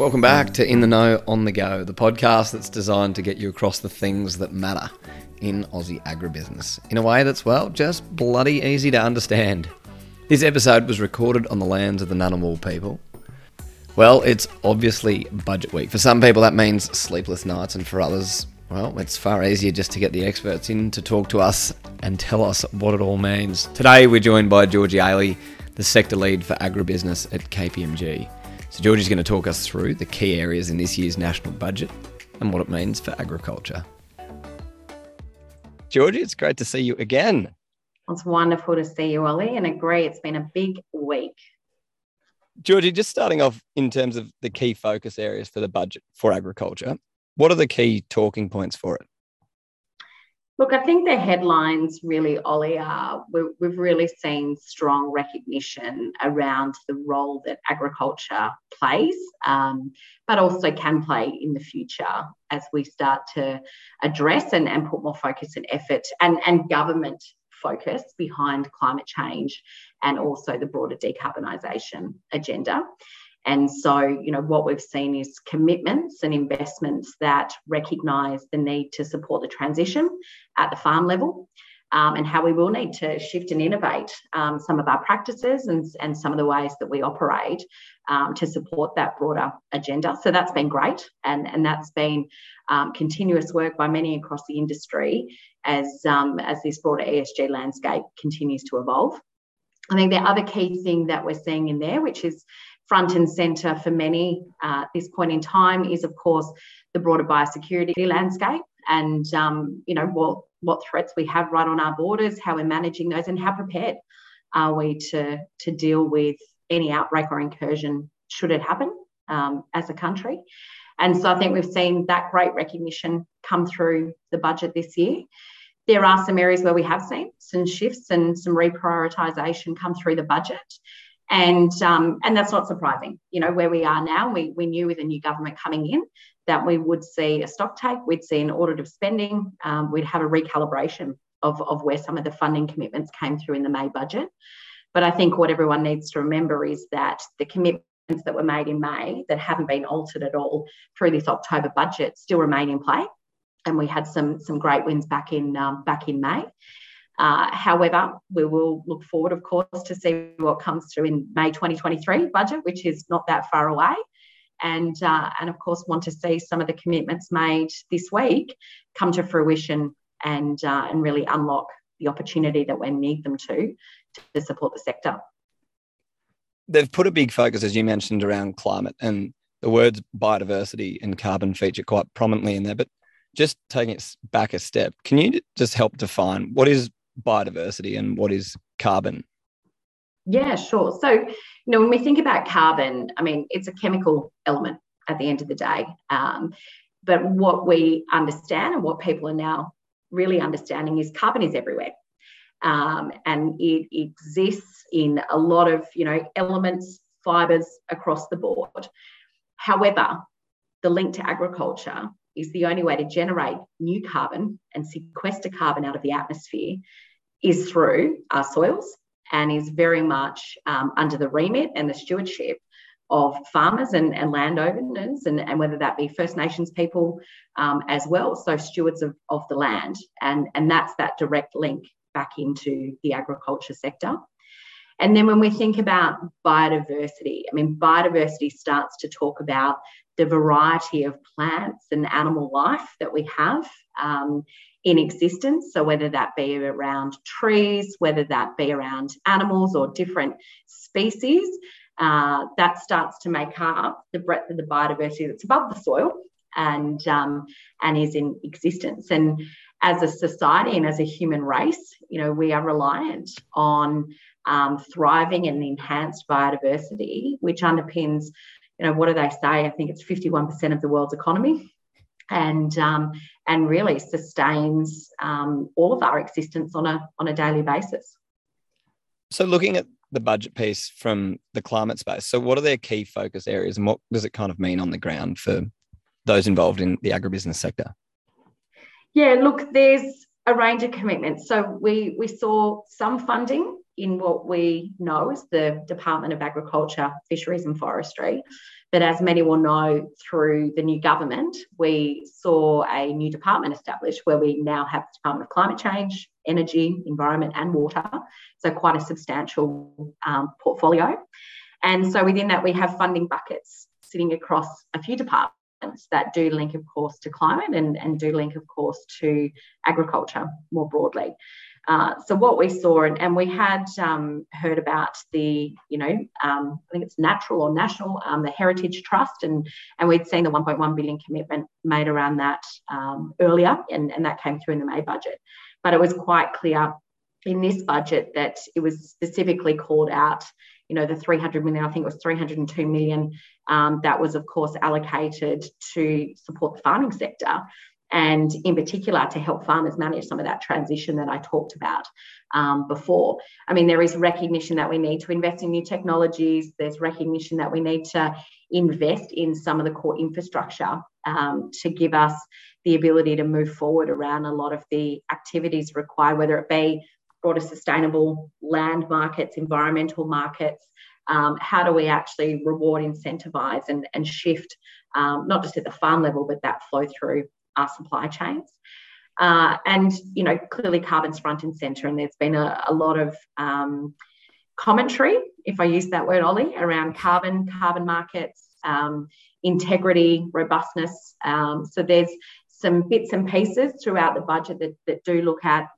Welcome back to In the Know on the Go, the podcast that's designed to get you across the things that matter in Aussie agribusiness in a way that's, well, just bloody easy to understand. This episode was recorded on the lands of the Ngunnawal people. Well, it's obviously budget week. For some people, that means sleepless nights, and for others, well, it's far easier just to get the experts in to talk to us and tell us what it all means. Today, we're joined by Georgie Aley, the sector lead for agribusiness at KPMG. So, Georgie's going to talk us through the key areas in this year's national budget and what it means for agriculture. Georgie, it's great to see you again. It's wonderful to see you, Ollie, and agree it's been a big week. Georgie, just starting off in terms of the key focus areas for the budget for agriculture, what are the key talking points for it? Look, I think the headlines really, Ollie, are we've really seen strong recognition around the role that agriculture plays, um, but also can play in the future as we start to address and, and put more focus and effort and, and government focus behind climate change and also the broader decarbonisation agenda. And so, you know, what we've seen is commitments and investments that recognise the need to support the transition at the farm level. Um, and how we will need to shift and innovate um, some of our practices and, and some of the ways that we operate um, to support that broader agenda. So that's been great, and, and that's been um, continuous work by many across the industry as, um, as this broader ESG landscape continues to evolve. I think the other key thing that we're seeing in there, which is front and centre for many uh, at this point in time, is of course the broader biosecurity landscape and um, you know what what threats we have right on our borders, how we're managing those, and how prepared are we to to deal with any outbreak or incursion should it happen um, as a country. And so I think we've seen that great recognition come through the budget this year. There are some areas where we have seen some shifts and some reprioritisation come through the budget. And, um, and that's not surprising. You know, where we are now, we, we knew with a new government coming in that we would see a stock take, we'd see an audit of spending, um, we'd have a recalibration of, of where some of the funding commitments came through in the May budget. But I think what everyone needs to remember is that the commitments that were made in May that haven't been altered at all through this October budget still remain in play. And we had some, some great wins back in, um, back in May. Uh, however, we will look forward, of course, to see what comes through in May 2023 budget, which is not that far away and uh, and of course want to see some of the commitments made this week come to fruition and uh, and really unlock the opportunity that we need them to to support the sector. They've put a big focus, as you mentioned, around climate and the words biodiversity and carbon feature quite prominently in there. But just taking it back a step, can you just help define what is biodiversity and what is carbon? Yeah, sure. So, you know, when we think about carbon, I mean, it's a chemical element at the end of the day. Um, but what we understand and what people are now really understanding is carbon is everywhere. Um, and it exists in a lot of, you know, elements, fibers across the board. However, the link to agriculture is the only way to generate new carbon and sequester carbon out of the atmosphere is through our soils and is very much um, under the remit and the stewardship of farmers and, and landowners, and, and whether that be First Nations people um, as well, so stewards of, of the land. And, and that's that direct link back into the agriculture sector. And then when we think about biodiversity, I mean, biodiversity starts to talk about the variety of plants and animal life that we have um, in existence. So, whether that be around trees, whether that be around animals or different species, uh, that starts to make up the breadth of the biodiversity that's above the soil and, um, and is in existence. And as a society and as a human race, you know, we are reliant on um, thriving and enhanced biodiversity, which underpins, you know, what do they say? I think it's 51% of the world's economy and um, and really sustains um, all of our existence on a on a daily basis. So, looking at the budget piece from the climate space, so what are their key focus areas, and what does it kind of mean on the ground for those involved in the agribusiness sector? Yeah, look, there's a range of commitments. So we we saw some funding in what we know as the Department of Agriculture, Fisheries and Forestry But as many will know, through the new government, we saw a new department established where we now have the Department of Climate Change, Energy, Environment, and Water. So, quite a substantial um, portfolio. And so, within that, we have funding buckets sitting across a few departments that do link, of course, to climate and, and do link, of course, to agriculture more broadly. Uh, so what we saw, and, and we had um, heard about the, you know, um, I think it's natural or national, um, the Heritage Trust, and and we'd seen the 1.1 billion commitment made around that um, earlier, and, and that came through in the May budget. But it was quite clear in this budget that it was specifically called out you know the 300 million i think it was 302 million um, that was of course allocated to support the farming sector and in particular to help farmers manage some of that transition that I talked about um, before. I mean, there is recognition that we need to invest in new technologies, there's recognition that we need to invest in some of the core infrastructure um, to give us the ability to move forward around a lot of the activities required, whether it be broader sustainable land markets, environmental markets. Um, how do we actually reward, incentivize, and, and shift, um, not just at the farm level, but that flow through our supply chains. Uh, and you know, clearly carbon's front and centre, and there's been a, a lot of um, commentary, if I use that word, Ollie, around carbon, carbon markets, um, integrity, robustness. Um, so there's some bits and pieces throughout the budget that, that do look at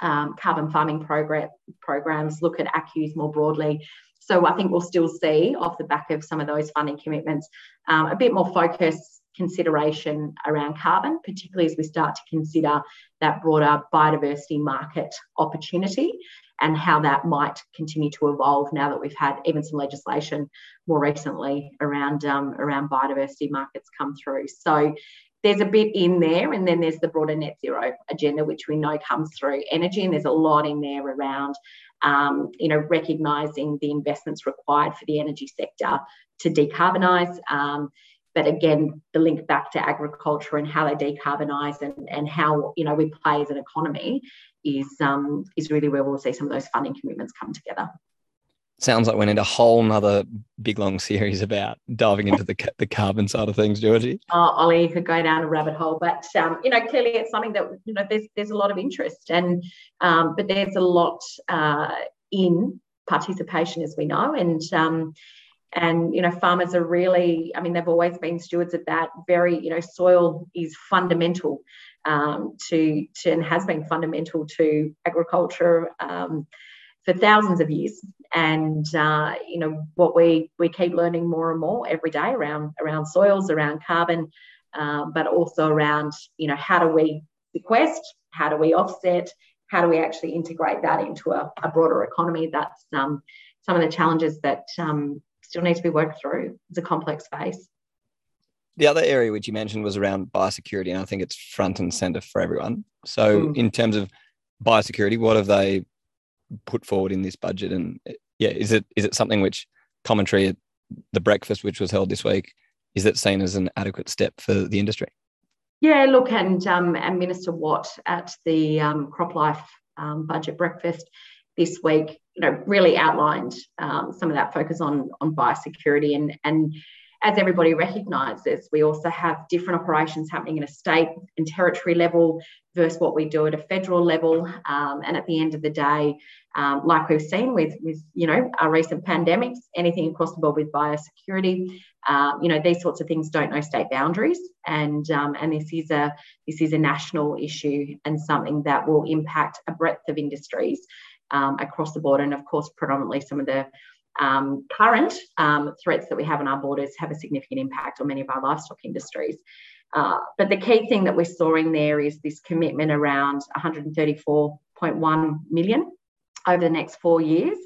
um, carbon farming program, programs, look at ACCUs more broadly. So I think we'll still see off the back of some of those funding commitments um, a bit more focus consideration around carbon, particularly as we start to consider that broader biodiversity market opportunity and how that might continue to evolve now that we've had even some legislation more recently around um, around biodiversity markets come through. So there's a bit in there, and then there's the broader net zero agenda, which we know comes through energy, and there's a lot in there around, um, you know, recognising the investments required for the energy sector to decarbonise. Um, but again, the link back to agriculture and how they decarbonise and, and how you know we play as an economy is um, is really where we'll see some of those funding commitments come together. Sounds like we need a whole nother big long series about diving into the the carbon side of things, Georgie. Oh, Ollie, you could go down a rabbit hole, but um, you know, clearly it's something that you know there's there's a lot of interest, and um, but there's a lot uh, in participation, as we know, and um, and you know farmers are really i mean they've always been stewards of that very you know soil is fundamental um, to, to and has been fundamental to agriculture um, for thousands of years. And uh, you know what we we keep learning more and more every day around around soils around carbon um, but also around you know how do we sequest how do we offset how do we actually integrate that into a, a broader economy? That's um, some of the challenges that um, still need to be worked through. It's a complex space. The other area which you mentioned was around biosecurity, and I think it's front and center for everyone. So, mm. in terms of biosecurity, what have they put forward in this budget? And yeah, is it is it something which commentary at the breakfast, which was held this week, is it seen as an adequate step for the industry? Yeah, look, and um, and Minister Watt at the um, CropLife um, budget breakfast this week, you know, really outlined um, some of that focus on on biosecurity. And and as everybody recognises, we also have different operations happening at a state and territory level versus what we do at a federal level. Um, and at the end of the day, um, like we've seen with, with you know our recent pandemics, anything across the board with biosecurity, uh, you know these sorts of things don't know state boundaries, and um, and this is a this is a national issue and something that will impact a breadth of industries um, across the board. And of course, predominantly some of the um, current um, threats that we have on our borders have a significant impact on many of our livestock industries. Uh, but the key thing that we're storing there is this commitment around 134.1 million over the next four years.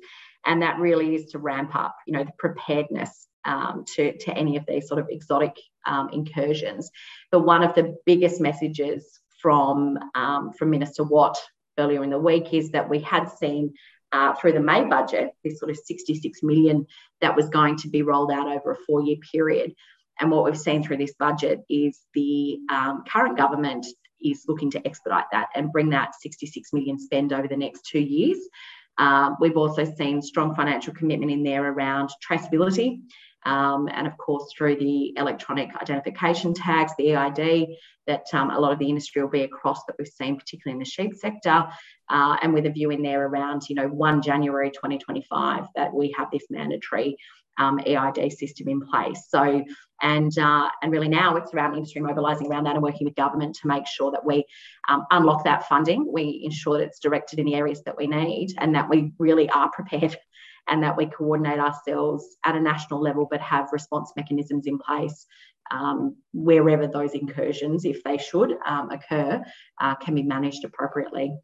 And that really is to ramp up, you know, the preparedness um, to, to any of these sort of exotic um, incursions. But one of the biggest messages from, um, from Minister Watt earlier in the week is that we had seen uh, through the May budget this sort of 66 million that was going to be rolled out over a four year period. And what we've seen through this budget is the um, current government is looking to expedite that and bring that 66 million spend over the next two years. Uh, we've also seen strong financial commitment in there around traceability Um, and of course, through the electronic identification tags, the EID, that um, a lot of the industry will be across that we've seen, particularly in the sheep sector, uh, and with a view in there around, you know, 1 January 2025 that we have this mandatory um, EID system in place. So, and uh, and really now it's around industry mobilising around that and working with government to make sure that we um, unlock that funding, we ensure that it's directed in the areas that we need, and that we really are prepared and that we coordinate ourselves at a national level, but have response mechanisms in place um, wherever those incursions, if they should um, occur, uh, can be managed appropriately.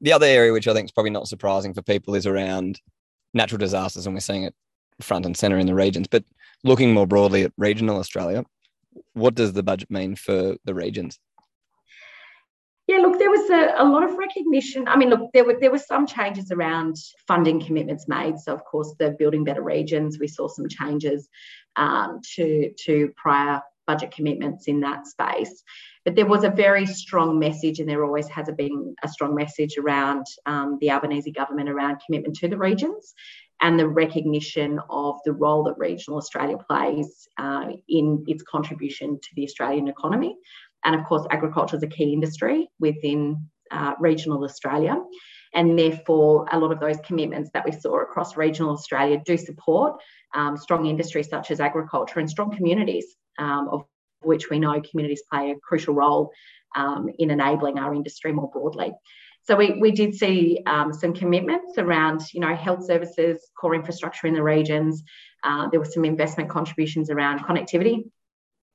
The other area, which I think is probably not surprising for people, is around natural disasters, and we're seeing it front and center in the regions. But looking more broadly at regional Australia, what does the budget mean for the regions? Yeah, look, there was a, a, lot of recognition. I mean, look, there were there were some changes around funding commitments made. So, of course, the building better regions, we saw some changes um, to to prior budget commitments in that space. But there was a very strong message, and there always has been a strong message around um, the Albanese government around commitment to the regions and the recognition of the role that regional Australia plays uh, in its contribution to the Australian economy. And of course, agriculture is a key industry within uh, regional Australia. And therefore, a lot of those commitments that we saw across regional Australia do support um, strong industries such as agriculture and strong communities, um, of which we know communities play a crucial role um, in enabling our industry more broadly. So we, we did see um, some commitments around, you know, health services, core infrastructure in the regions. Uh, there were some investment contributions around connectivity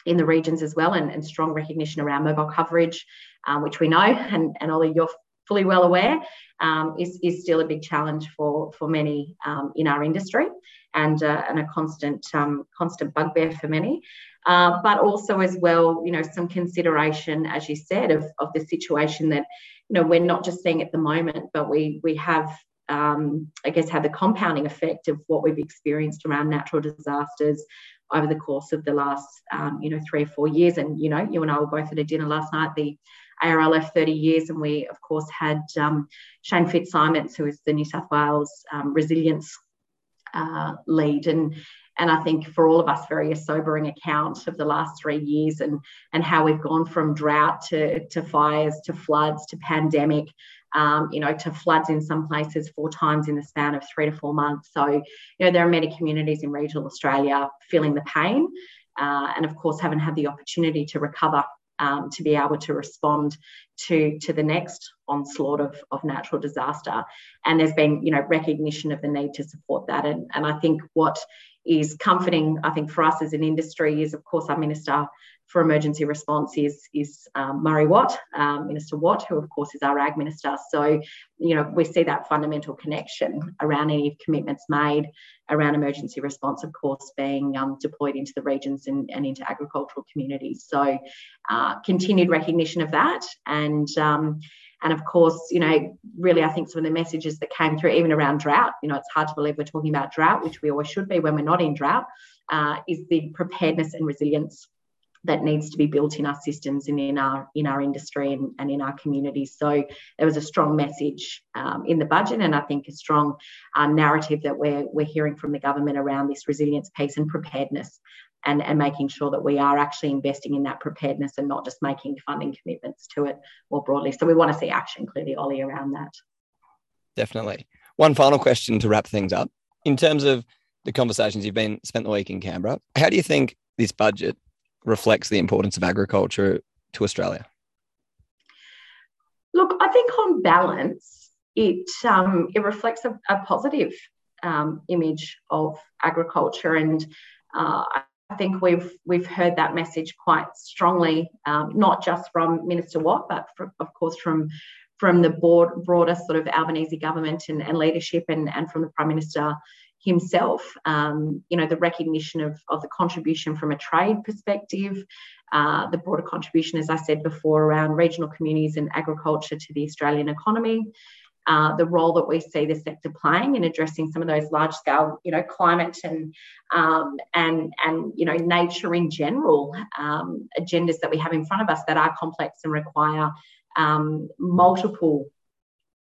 in the regions as well, and, and strong recognition around mobile coverage, um, which we know, and, and Ollie, you're fully well aware, um, is, is still a big challenge for, for many um, in our industry and, uh, and a constant, um, constant bugbear for many. Uh, but also as well, you know, some consideration, as you said, of, of the situation that, you know, we're not just seeing at the moment, but we, we have um, I guess, had the compounding effect of what we've experienced around natural disasters over the course of the last, um, you know, three or four years. And, you know, you and I were both at a dinner last night, the ARLF 30 years, and we, of course, had um, Shane Fitzsimmons, who is the New South Wales um, resilience uh, lead. And, and I think for all of us, very a sobering account of the last three years and, and how we've gone from drought to, to fires to floods to pandemic um, you know, to floods in some places four times in the span of three to four months. So, you know, there are many communities in regional Australia feeling the pain uh, and, of course, haven't had the opportunity to recover um, to be able to respond to, to the next onslaught of, of natural disaster. And there's been, you know, recognition of the need to support that. And, and I think what is comforting, I think, for us as an industry is, of course, our Minister for emergency response is, is um, Murray Watt, um, Minister Watt, who of course is our Ag Minister. So, you know, we see that fundamental connection around any commitments made around emergency response, of course, being um, deployed into the regions and, and, into agricultural communities. So, uh, continued recognition of that and um, and of course, you know, really, I think some of the messages that came through, even around drought, you know, it's hard to believe we're talking about drought, which we always should be when we're not in drought, uh, is the preparedness and resilience that needs to be built in our systems and in our in our industry and, and in our communities. So there was a strong message um, in the budget, and I think a strong uh, narrative that we're we're hearing from the government around this resilience piece and preparedness, and and making sure that we are actually investing in that preparedness and not just making funding commitments to it more broadly. So we want to see action clearly, Ollie, around that. Definitely. One final question to wrap things up. In terms of the conversations you've been spent the week in Canberra, how do you think this budget reflects the importance of agriculture to Australia? Look, I think on balance, it um, it reflects a, a positive um, image of agriculture, and uh, I think we've we've heard that message quite strongly, um, not just from Minister Watt, but for, of course from from the board, broader sort of Albanese government and, and leadership, and, and from the Prime Minister himself, um, you know, the recognition of, of the contribution from a trade perspective, uh, the broader contribution, as I said before, around regional communities and agriculture to the Australian economy, uh, the role that we see the sector playing in addressing some of those large scale, you know, climate and um, and and you know nature in general um, agendas that we have in front of us that are complex and require um, multiple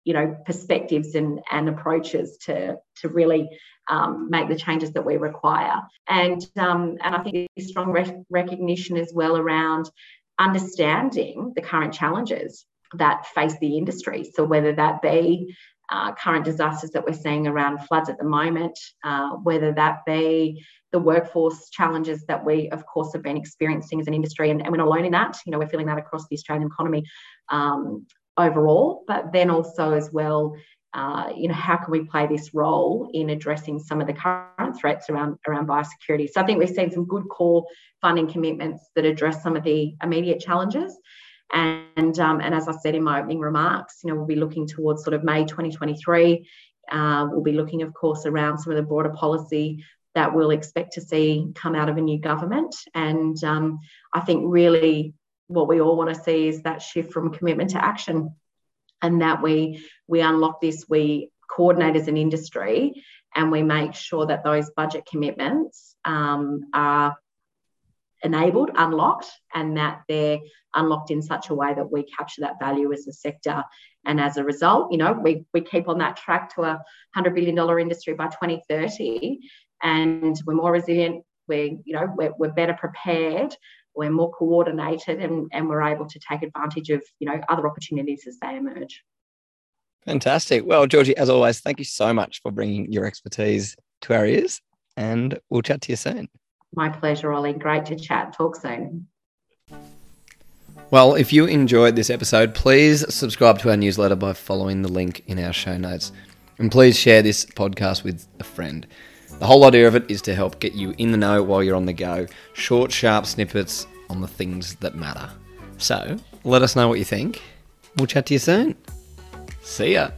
you know perspectives and, and approaches to to really um, make the changes that we require and um, and I think strong re- recognition as well around understanding the current challenges that face the industry so whether that be uh, current disasters that we're seeing around floods at the moment, uh, whether that be the workforce challenges that we, of course, have been experiencing as an industry, and, and we're not alone in that. You know, we're feeling that across the Australian economy um, overall, but then also as well. Uh, you know, how can we play this role in addressing some of the current threats around around biosecurity? So I think we've seen some good core funding commitments that address some of the immediate challenges. And, um, and as I said in my opening remarks, you know, we'll be looking towards sort of May 2023. Uh, we'll be looking, of course, around some of the broader policy that we'll expect to see come out of a new government. And um, I think really what we all want to see is that shift from commitment to action and that we we unlock this, we coordinate as an industry and we make sure that those budget commitments um, are enabled, unlocked, and that they're unlocked in such a way that we capture that value as a sector. And as a result, you know, we, we keep on that track to a $100 billion industry by 2030. And we're more resilient, we're, you know, we're, we're better prepared, we're more coordinated, and, and we're able to take advantage of, you know, other opportunities as they emerge. Fantastic. Well, Georgie, as always, thank you so much for bringing your expertise to our ears, and we'll chat to you soon. My pleasure, Ollie. Great to chat. Talk soon. Well, if you enjoyed this episode, please subscribe to our newsletter by following the link in our show notes. And please share this podcast with a friend. The whole idea of it is to help get you in the know while you're on the go. Short, sharp snippets on the things that matter. So, let us know what you think. We'll chat to you soon. See ya.